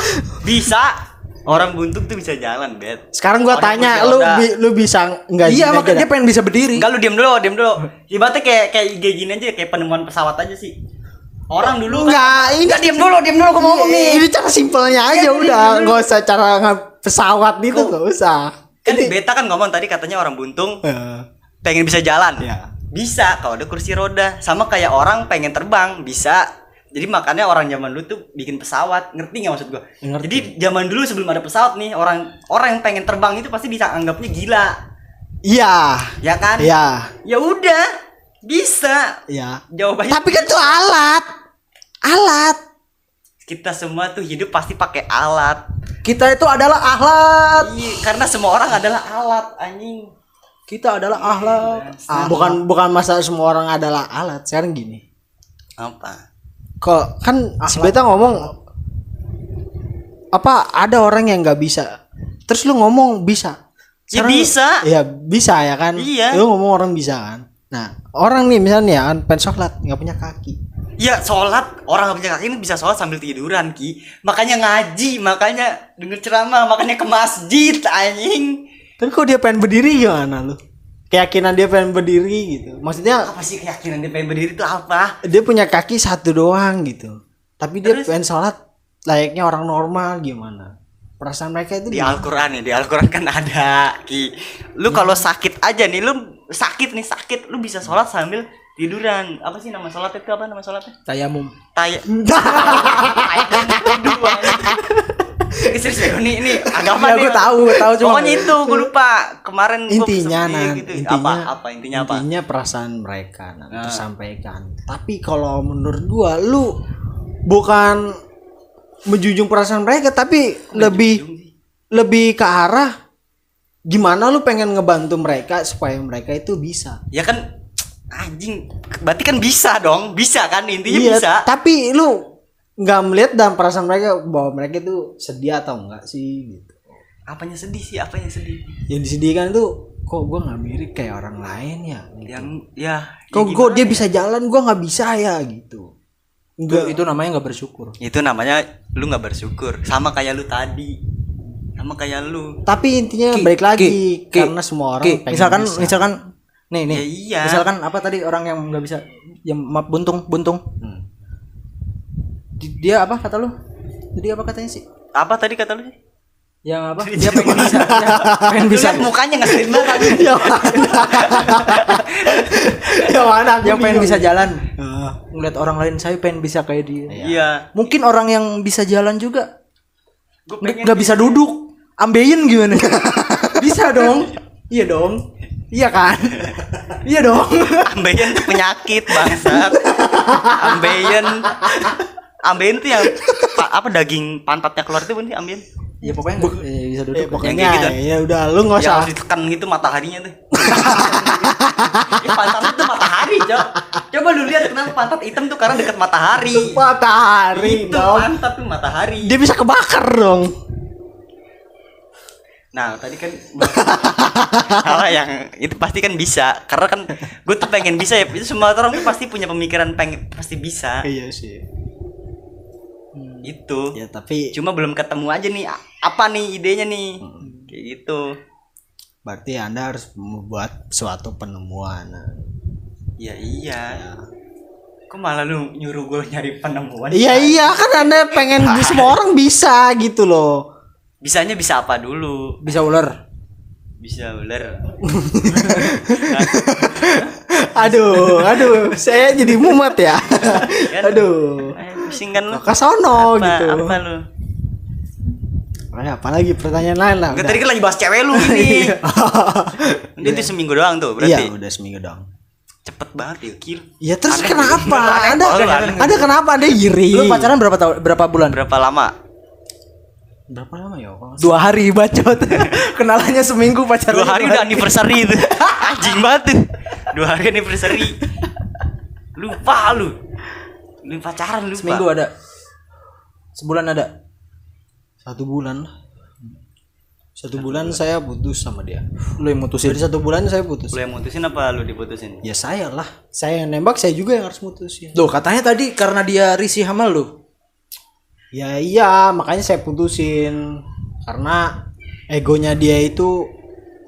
Bisa. Orang buntung tuh bisa jalan, Bet. Sekarang gue Orang tanya lu bi- lu bisa enggak iya, makanya dia pengen bisa berdiri. Enggak lu diam dulu, diam dulu. Ibaratnya kayak kayak gini aja kayak penemuan pesawat aja sih. Orang dulu kan Enggak, ini Enggak diam dulu, diam dulu gua mau ngomong nih. Ini cara simpelnya aja Iya, udah, iya, nggak usah cara pesawat itu nggak usah. Kan beta kan ngomong tadi katanya orang buntung Eh, pengen bisa jalan. Iya. Bisa kalau ada kursi roda. Sama kayak orang pengen terbang, bisa. Jadi makanya orang zaman dulu tuh bikin pesawat, ngerti nggak maksud gua? Ngerti. Jadi zaman dulu sebelum ada pesawat nih, orang orang yang pengen terbang itu pasti bisa anggapnya gila, Iya, ya kan? iya, Ya udah, bisa. iya. Jawabannya Tapi kan itu alat, alat. kita semua tuh hidup pasti pakai alat. Kita itu adalah ahlak. Iya, karena semua orang adalah alat, anjing. Kita adalah ahlak. Ah, bukan bukan masalah semua orang adalah alat. Sekarang gini, Apa? kok kan si Beta ngomong apa ada orang yang nggak bisa, terus lu ngomong bisa. Ya bisa. Iya bisa ya kan. Iya. Lu ngomong orang bisa kan. Nah orang nih misalnya ya kan pengen sholat nggak punya kaki. Ya sholat orang nggak punya kaki ini bisa sholat sambil tiduran ki. Makanya ngaji, makanya denger ceramah, makanya ke masjid anjing. Tapi kok dia pengen berdiri gimana lu? Keyakinan dia pengen berdiri gitu. Maksudnya Apa sih keyakinan dia pengen berdiri itu apa? dia punya kaki satu doang gitu. Tapi dia Terus? pengen sholat layaknya orang normal gimana? Perasaan mereka itu Di? Al-Quran ya, di Al-Quran kan ada ki. Lu kalau sakit aja nih, lu sakit nih sakit, lu bisa sholat sambil tiduran. Apa sih nama sholat itu apa nama sholatnya? Tayamum. Taya. Dua. Ini serius ya, ini ini agama Ya, gua tahu, gua tahu, cuma- Pokoknya itu gue lupa. Kemarin gua intinya pesen- nah, gitu. intinya apa apa intinya apa? Intinya perasaan mereka nah, Nah. tersampaikan. Tapi kalau menurut gua lu bukan menjunjung perasaan mereka tapi lebih sih? lebih ke arah gimana lu pengen ngebantu mereka supaya mereka itu bisa. Ya kan anjing, berarti kan bisa dong, bisa kan intinya Iya, bisa. tapi lu nggak melihat dalam perasaan mereka bahwa mereka itu sedih atau enggak sih gitu. Apanya sedih sih? Apanya sedih? Yang disedihkan itu kok gua nggak mirip kayak orang lain ya. Gitu. Yang ya Kok ya gua gimana dia ya? bisa jalan gua nggak bisa ya gitu. Itu, Enggak. itu namanya nggak bersyukur. Itu namanya lu nggak bersyukur. Sama kayak lu tadi. Sama kayak lu. Tapi intinya Ki, balik lagi Ki, Ki, karena semua orang Ki, pengen misalkan bisa. misalkan nih nih. Ya iya. Misalkan apa tadi orang yang nggak bisa yang maaf buntung buntung. Hmm. Di- Dia apa kata lu? Jadi apa katanya sih? Apa tadi kata lu? Yang apa? Dia pengen bisa. dia pengen bisa. liat mukanya ngeselin banget. yang mana? yang mana yang pengen bisa jalan Ah. ngeliat orang lain saya pengen bisa kayak dia Iya. mungkin orang yang bisa jalan juga nggak nggak bisa duduk ambeien gimana bisa dong iya dong iya kan iya dong Ambeien tuh penyakit bangsat. Ambeien. Ambeien tuh yang pa- apa daging pantatnya keluar itu bener ambeien. ya pokoknya nggak- eh, bisa Eh, duduk pokoknya kayak gitu. ya udah lu nggak Yang usah harus ditekan gitu mataharinya tuh. ya, pantatnya tuh matahari, Cok. Coba lu lihat kenapa pantat hitam tuh karena dekat matahari. matahari Itu dong. pantat tuh matahari. Dia bisa kebakar dong. Nah tadi kan Hal yang itu pasti kan bisa. Karena kan gue tuh pengen bisa ya. Itu semua orang tuh pasti punya pemikiran pengen Pasti bisa. Iya sih. Itu. Ya tapi Cuma belum ketemu aja nih Apa nih idenya nih? Kayak gitu. Berarti Anda harus membuat suatu penemuan. Ya iya. Kok malah lu nyuruh gue nyari penemuan? Iya iya. Kan Anda pengen semua orang bisa gitu loh. Bisanya bisa apa dulu bisa ular Bisa ular Aduh, aduh, saya jadi mumet ya. aduh. Eh, Pusing kan lu Ke sono apa, gitu. Apa lu Eh, apa lagi pertanyaan lain lah. Udah. tadi kan lagi bahas cewek lu ini Dia tuh seminggu doang tuh berarti Iya, udah seminggu dong. Cepet banget ya kill Ya terus Aneh, kenapa? aneh, Anda, aneh, aneh. Anda kenapa Anda iri? lu pacaran berapa tahun berapa bulan Berapa lama? Berapa lama ya? Kalau dua hari bacot kenalannya seminggu pacaran Dua hari udah anniversary itu Anjing banget tuh Dua hari anniversary Lupa lu Lu pacaran lupa seminggu ada sebulan ada Satu bulan lah. Satu bulan saya putus sama dia. lu yang mutusin Dari satu bulan saya putus. Lu yang mutusin apa lu diputusin? Ya saya lah. Saya yang nembak, saya juga yang harus mutusin. Loh katanya tadi karena dia risih sama lu Ya iya, makanya saya putusin. Karena egonya dia itu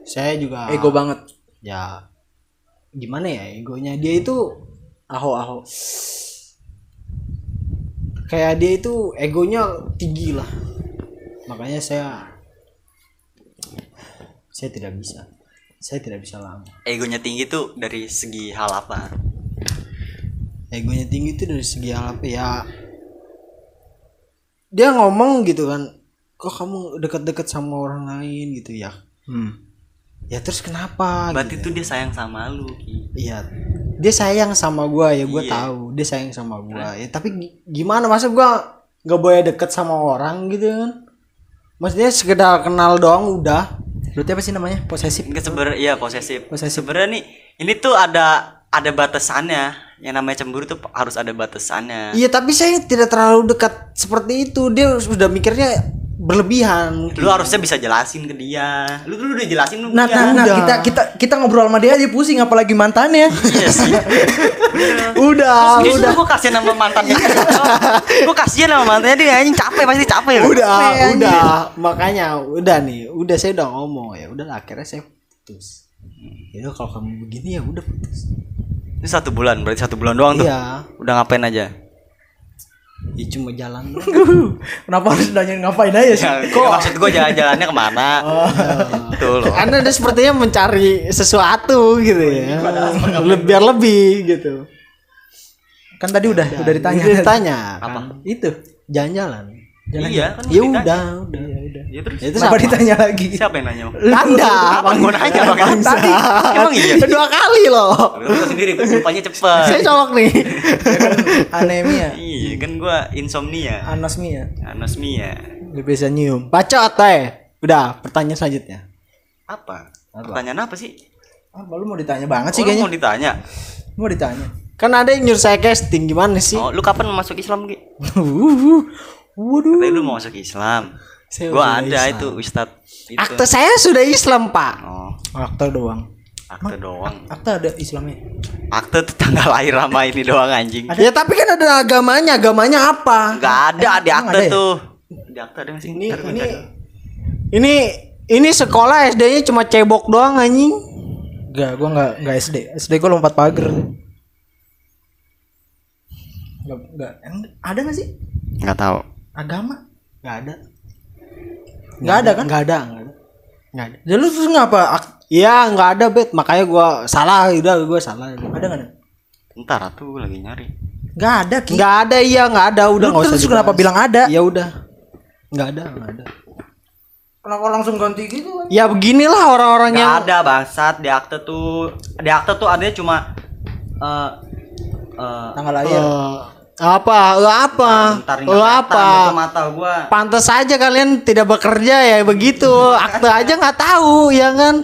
saya juga ego banget. Ya gimana ya egonya dia itu aho aho. Kayak dia itu egonya tinggi lah. Makanya saya saya tidak bisa. Saya tidak bisa lama Egonya tinggi tuh dari segi hal apa? egonya tinggi itu dari segi hal apa? Ya dia ngomong gitu kan kok kamu dekat-dekat sama orang lain gitu ya hmm. ya terus kenapa Berarti gitu. tuh dia sayang sama lu. Iya, dia sayang sama gua ya, gua Iya. tahu dia sayang sama gua. Ya tapi gi- gimana masa gua nggak boleh deket sama orang gitu kan? Maksudnya sekedar kenal doang udah. berarti apa sih namanya posesif Enggak sebenarnya iya posesif. Posesif. Sebenarnya nih ini tuh ada ada batasannya. Yang namanya cemburu tuh harus ada batasannya. Iya, tapi saya tidak terlalu dekat seperti itu. Dia sudah mikirnya berlebihan. mungkin. Lu harusnya bisa jelasin ke dia. Lu dulu udah jelasin lu. nah, nah, nah, udah. kita kita kita ngobrol sama dia aja pusing apalagi mantannya Iya sih. Udah, Terus udah, gue kasihan sama mantannya Gue kasihan sama mantannya dia anjing capek pasti capek loh. udah, anjir. udah. Makanya udah nih, udah saya udah ngomong ya. Udah akhirnya saya putus. Ya udah, kalau kamu begini ya udah putus. Ini satu bulan berarti satu bulan doang tuh. Iya, Udah ngapain aja? ya cuma jalan. kenapa harus nanya ngapain aja sih Ya, kok maksud gue jalan-jalannya ke mana? Itu loh. Anda udah sepertinya mencari sesuatu gitu ya. Lebih biar lebih gitu. kan tadi udah udah ditanya Udah ditanya. Apa? itu Jalan-jalan. Iya kan. Ya ditanya. udah, udah. Ya terus. Ya, Itu sama. ditanya lagi Siapa yang nanya? Bang? Anda, Apa gue nanya? Bangsa. Tadi emang iya. Kedua kali loh. Lu sendiri gue lupanya cepet. Saya colok nih. anemia Iya kan gue insomnia, anosmia anosmia. Gak bisa nyium Bacot teh. Udah, pertanyaan selanjutnya. Apa? Pertanyaan apa sih? apa lu mau ditanya banget Oh, sih lu kayaknya mau ditanya. mau ditanya Kan ada yang nyuruh saya casting gimana sih? Oh, lu kapan masuk Islam Ki? waduh Katanya lu mau masuk Islam. Saya Gua ada Islam. itu Ustadz itu. Akte saya sudah Islam, Pak. Oh, akta doang akte doang. akta ada Islamnya Akte tuh tanggal lahir sama ini doang anjing. Ya tapi kan ada agamanya. Agamanya apa? Enggak ada di Emang akte ada ya? tuh. Di akte ada nggak sih? Ini Ntar ini ini ini sekolah SD-nya cuma cebok doang anjing. Enggak, gua enggak enggak SD. SD gua lompat pagar. Enggak enggak emang ada enggak sih Nggak tahu. agama? Enggak ada. Enggak ada kan? Enggak ada, enggak ada. Ada. Ya lu terus ngapa? Iya, enggak ada, Bet. Makanya gua salah, udah gua salah. ada enggak? Ntar tuh lagi nyari. Nggak ada ki. Nggak ada iya nggak ada udah Lu nggak usah terus kenapa bilang ada? Ya udah nggak ada nggak ada. Kenapa langsung ganti gitu kan? Ya beginilah orang-orang yang ada bangsat di akte tuh. Di akte tuh adanya cuma eh eh, Tanggal lahir. Eh, apa Eh, apa Eh, nggak apa mata gua. pantas aja kalian tidak bekerja ya begitu akte aja nggak tahu ya kan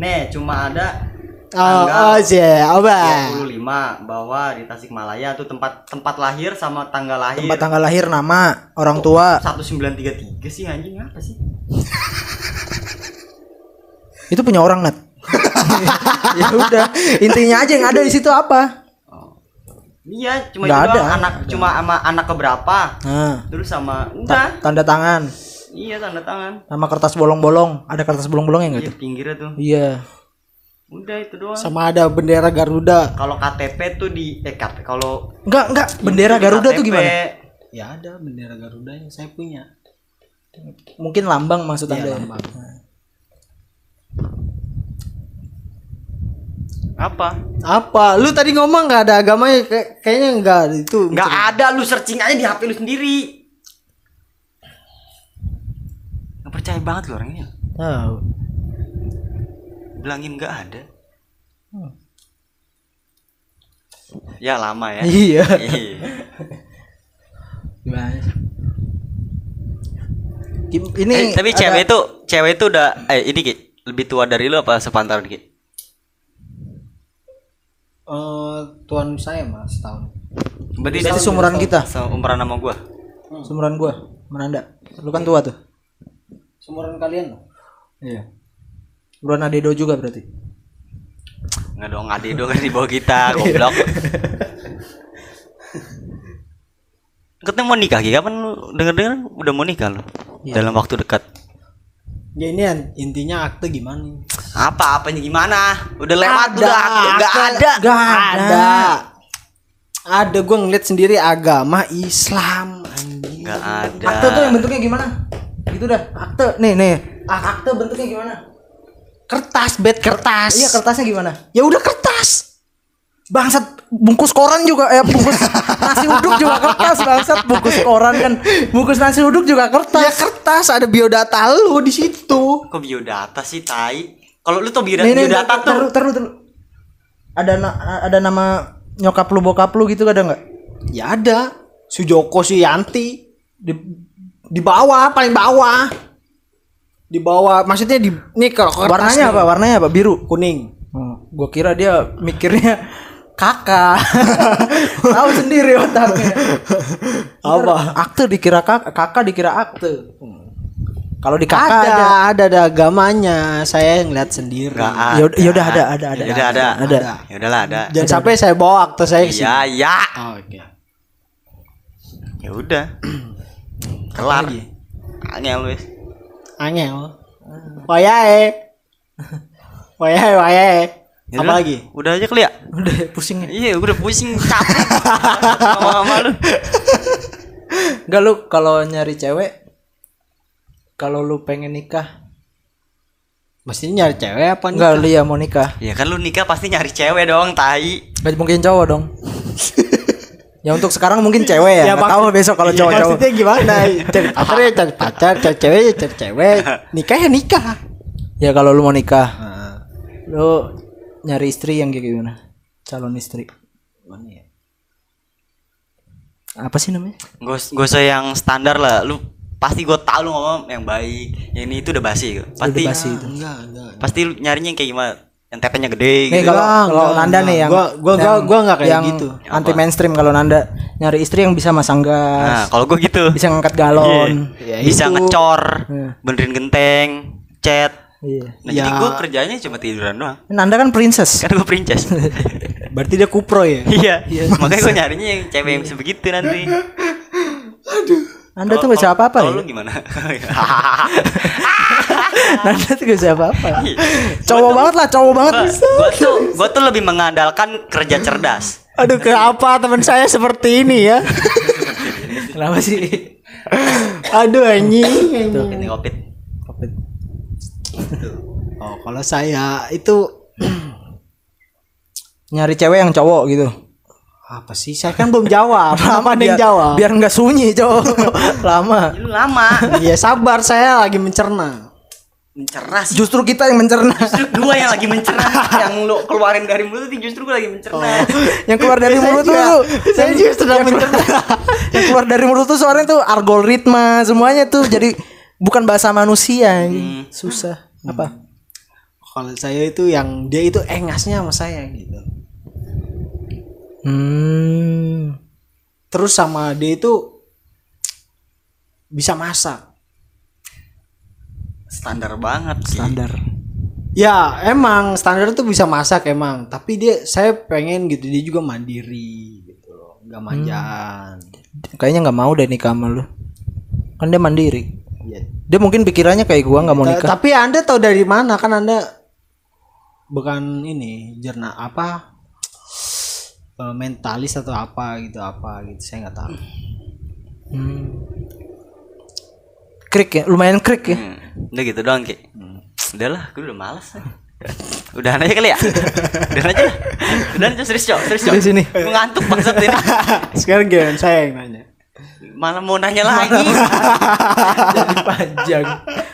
Nih, cuma ada oh, tanggal oh sih apa 25 bahwa di Tasikmalaya tuh tempat tempat lahir sama tanggal lahir. Tempat tanggal lahir, nama, orang tua. 1933 sih anjing apa sih? Itu punya orang nat. ya udah, intinya aja yang ada di situ apa? Iya, cuma Nggak itu doang, ada. anak cuma sama anak keberapa. Nah, Terus sama ta- udah. tanda tangan, Iya, tanda tangan. nama kertas bolong-bolong. Ada kertas bolong-bolong yang Iya, enggak tuh? pinggirnya tuh. Iya. Udah itu doang. sama ada bendera Garuda Kalau KTP tuh di eh KTP kalau Enggak, enggak. Bendera Garuda tuh gimana? ya ada bendera Garuda yang saya punya Mungkin lambang maksud Iya, Anda. ya? lambang. Apa? apa lu tadi ngomong nggak ada agamanya Kay- kayaknya enggak itu Nggak ada lu searching aja di HP lu sendiri. Nggak percaya banget lu orangnya. Tahu. Bilangin nggak ada. Ya lama ya. Iya. Iya. Gimana? Ini Eh, tapi ada- cewek itu cewek itu udah eh ini Ki, lebih tua dari lu apa sepantaran Ki? Eh, tuan saya mas tahun Berarti Berarti seumuran kita. Seumuran sama gua. Seumuran gua, Menanda. Lu kan tua tuh. seumuran kalian loh Iya. Seumuran Adedo juga berarti. Nggak dong, ade dong kan di bawah kita, goblok. Katanya mau nikah, Ki. Kapan lu denger-denger udah mau nikah lu? Dalam waktu dekat. ya ini intinya akte gimana Apa apanya gimana? Udah lewat Ada, udah nggak ada. Gak ada. ada gue ngeliat sendiri agama Islam Nggak ada. Akte tuh yang bentuknya gimana? Gitu dah. Akte. Nih, nih. Ah, Akte bentuknya gimana? kertas bed kertas Iya, kertasnya gimana? ya udah kertas Bangsat bungkus koran juga eh bungkus nasi uduk juga kertas bangsat bungkus koran kan bungkus nasi uduk juga ya kertas. kertas ada biodata lu di situ Kok biodata sih, tai? Kalau lu tau biodata, Nih, nih, biodata tuh terus terus terus. Ada na- ada nama nyokap lu bokap lu gitu ada nggak? ya ada Sujoko Suyanti di di bawah paling bawah di bawah maksudnya di nih kalau kertas Warnanya nih, apa? Warnanya apa? Biru. kuning Oh, gua kira dia mikirnya kakak. Tahu sendiri otaknya. Apa? Akte dikira kakak, kakak dikira akte. Kalau di kakak ada, ada. ada ada agamanya saya ngeliat sendiri Nggak ada. Ya udah- ya udah ada, ada, ada. Ya udah ada. Ada. Ya udahlah ada. jangan sampai saya bawa akte saya ke sini Iya, ya. Oh, oke Ya udah. Kelar. Angel wis. angel wayahe wayahe wayahe Ya apa lagi Udah aja kali ya? Udah pusing ya. Iya, udah pusing capek. Sama-sama lu. Enggak lu kalau nyari cewek kalau lu pengen nikah mestinya nyari cewek apa nih enggak lu ya mau nikah. Ya kan lu nikah pasti nyari cewek dong, tai. Gak mungkin cowok dong. Ya untuk sekarang mungkin cewek ya, nggak tahu besok kalau Iya, cowok-cowok. maksudnya gimana? Cari pacar ya cari pacar cari cewek ya cari cewek. Nikah ya nikah. Ya kalau lu mau nikah lu nyari istri yang kayak gimana? Calon istri. Ya? apa sih namanya? Gak usah yang standar lah. Lu pasti gue tau lu ngomong yang baik. Yang ini itu udah basi. Pasti Udah basi itu. enggak enggak pasti lu nyarinya yang kayak gimana? Yang tepenya gede nih gitu. kalau Enggak, kalau enggak, Nanda nih enggak. yang Gua- gua- gua- yang- gua enggak kayak yang gitu. anti mainstream kalau Nanda nyari istri yang bisa masang gas Nah, kalau gue gitu. bisa ngangkat galon Ya, Bisa itu. ngecor, Iya. benerin genteng, cat. iya Nah, jadi Ya. gue kerjanya cuma tiduran doang. Nanda kan princess Kan gue princess. berarti dia kupro ya iya. Makanya gue nyarinya yang cewek yang bisa begitu Nanda tuh gak bisa apa-apa Kalau ya lu gimana? Nanda tuh gak bisa apa-apa Iya. cowok banget lah cowok banget gue tuh gue tuh lebih mengandalkan kerja cerdas. aduh kenapa teman saya seperti ini ya kenapa sih aduh anjing Tuh, ini kopit. Covid. oh kalau saya itu Nyari cewek yang cowok gitu. Apa sih? Saya kan belum jawab. Yang biar, jawab? Biar nggak sunyi, cowok. Lama. Lu lama. Iya sabar, saya lagi mencerna. Mencerna sih. Justru kita yang mencerna. Justru gua yang lagi mencerna. yang lu keluarin dari mulut itu justru gua lagi mencerna. yang keluar dari mulut tuh, saya yang- juga sedang yang keluar- yang keluar dari mulut tuh suaranya tuh algoritma semuanya tuh jadi bukan bahasa manusia susah apa Kalau saya itu yang dia itu engasnya sama saya gitu. Hmm Terus sama dia itu bisa masak. Standar banget sih. standar Ya emang standar tuh bisa masak emang. Tapi dia saya pengen gitu dia juga mandiri gitu loh. Gak manjaan. kayaknya nggak mau deh nikah sama lu kan dia mandiri Ya. dia mungkin pikirannya kayak gua nggak mau nikah Tapi anda tahu dari mana kan anda bukan ini jernak apa eh, mentalis atau apa gitu apa gitu saya nggak tahu. krik ya lumayan krik ya Hmm. Udah gitu doang Ki. Udah lah, gue udah males. Udahan aja kali ya. Udahan aja lah. Udahan aja serius cok, serius cok. Di sini. Ngantuk bangsat ini. Sekarang gimana saya yang nanya. Malah mau nanya lagi. jadi panjang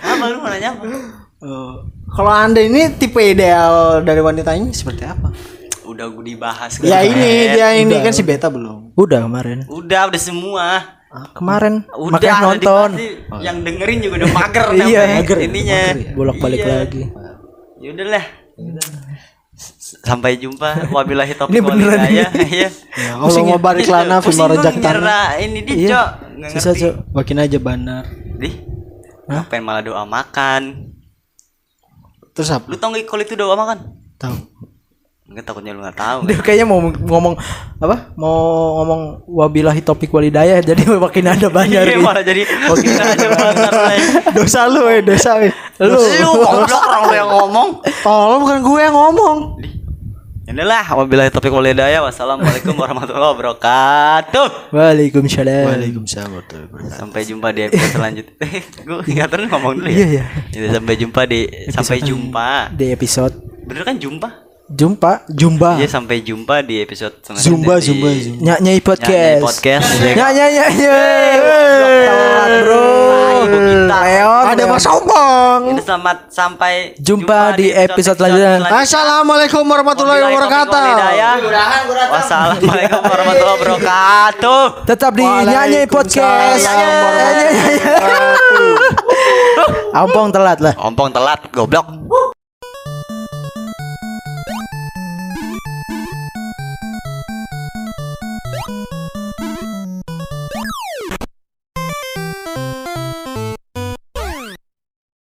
apa lu mau nanya apa? Eh, kalau anda ini tipe ideal dari wanitanya seperti apa? Udah gue dibahas. Ya ini dia ini kan si beta belum. udah kemarin Udah, udah semua. kemarin Udah makanya udah nonton dibahas sih. Yang dengerin juga udah mager Iya. Mager ya? ininya. bolak balik Iya. lagi Ya udahlah. S- Sampai jumpa. Wabillahi taufiq Ini beneran wal hidayah. Iya. Ya, Allah mau barik lana fi Pusing gua marajak ngejar tanah. Ini dia, Iya. Cok. Ngerti. cok Makin aja banar. Dih. Ngapain malah doa makan? Terus apa? Lu tau gak kalau itu doa makan? Tahu. Enggak takutnya lu gak tahu. dia kayaknya mau ngomong apa mau ngomong wabillahi topik walidayah jadi makin ada banyak Iya malah jadi makin aja banget lagi. dosa lu eh, dosa eh. Lu lu goblok orang lu yang ngomong. Tolong bukan gue yang ngomong. Inilah wabillahi taufiq wal hidayah. Wassalamualaikum warahmatullahi wabarakatuh. Waalaikumsalam Waalaikumsalam warahmatullahi wabarakatuh. Sampai jumpa di episode selanjutnya. Gue nggak terus ngomong dulu ya. Iya, iya. Jadi sampai jumpa di sampai jumpa. di episode Bener kan jumpa? Jumpa Jumba. Iya sampai jumpa di episode selanjutnya. Zumba, di zumba, zumba. nyanyi podcast Nyanyi podcast. nyanyi nyanyi telat bro. Leon Ada. Mas Obang. Ini selamat sampai Jumpa di episode selanjutnya. Assalamualaikum warahmatullahi wabarakatuh. Wassalamualaikum warahmatullahi wabarakatuh. tetap di nyanyi podcast Nyanyi, nyanyi. Ampong telat lah Ompong telat, goblok.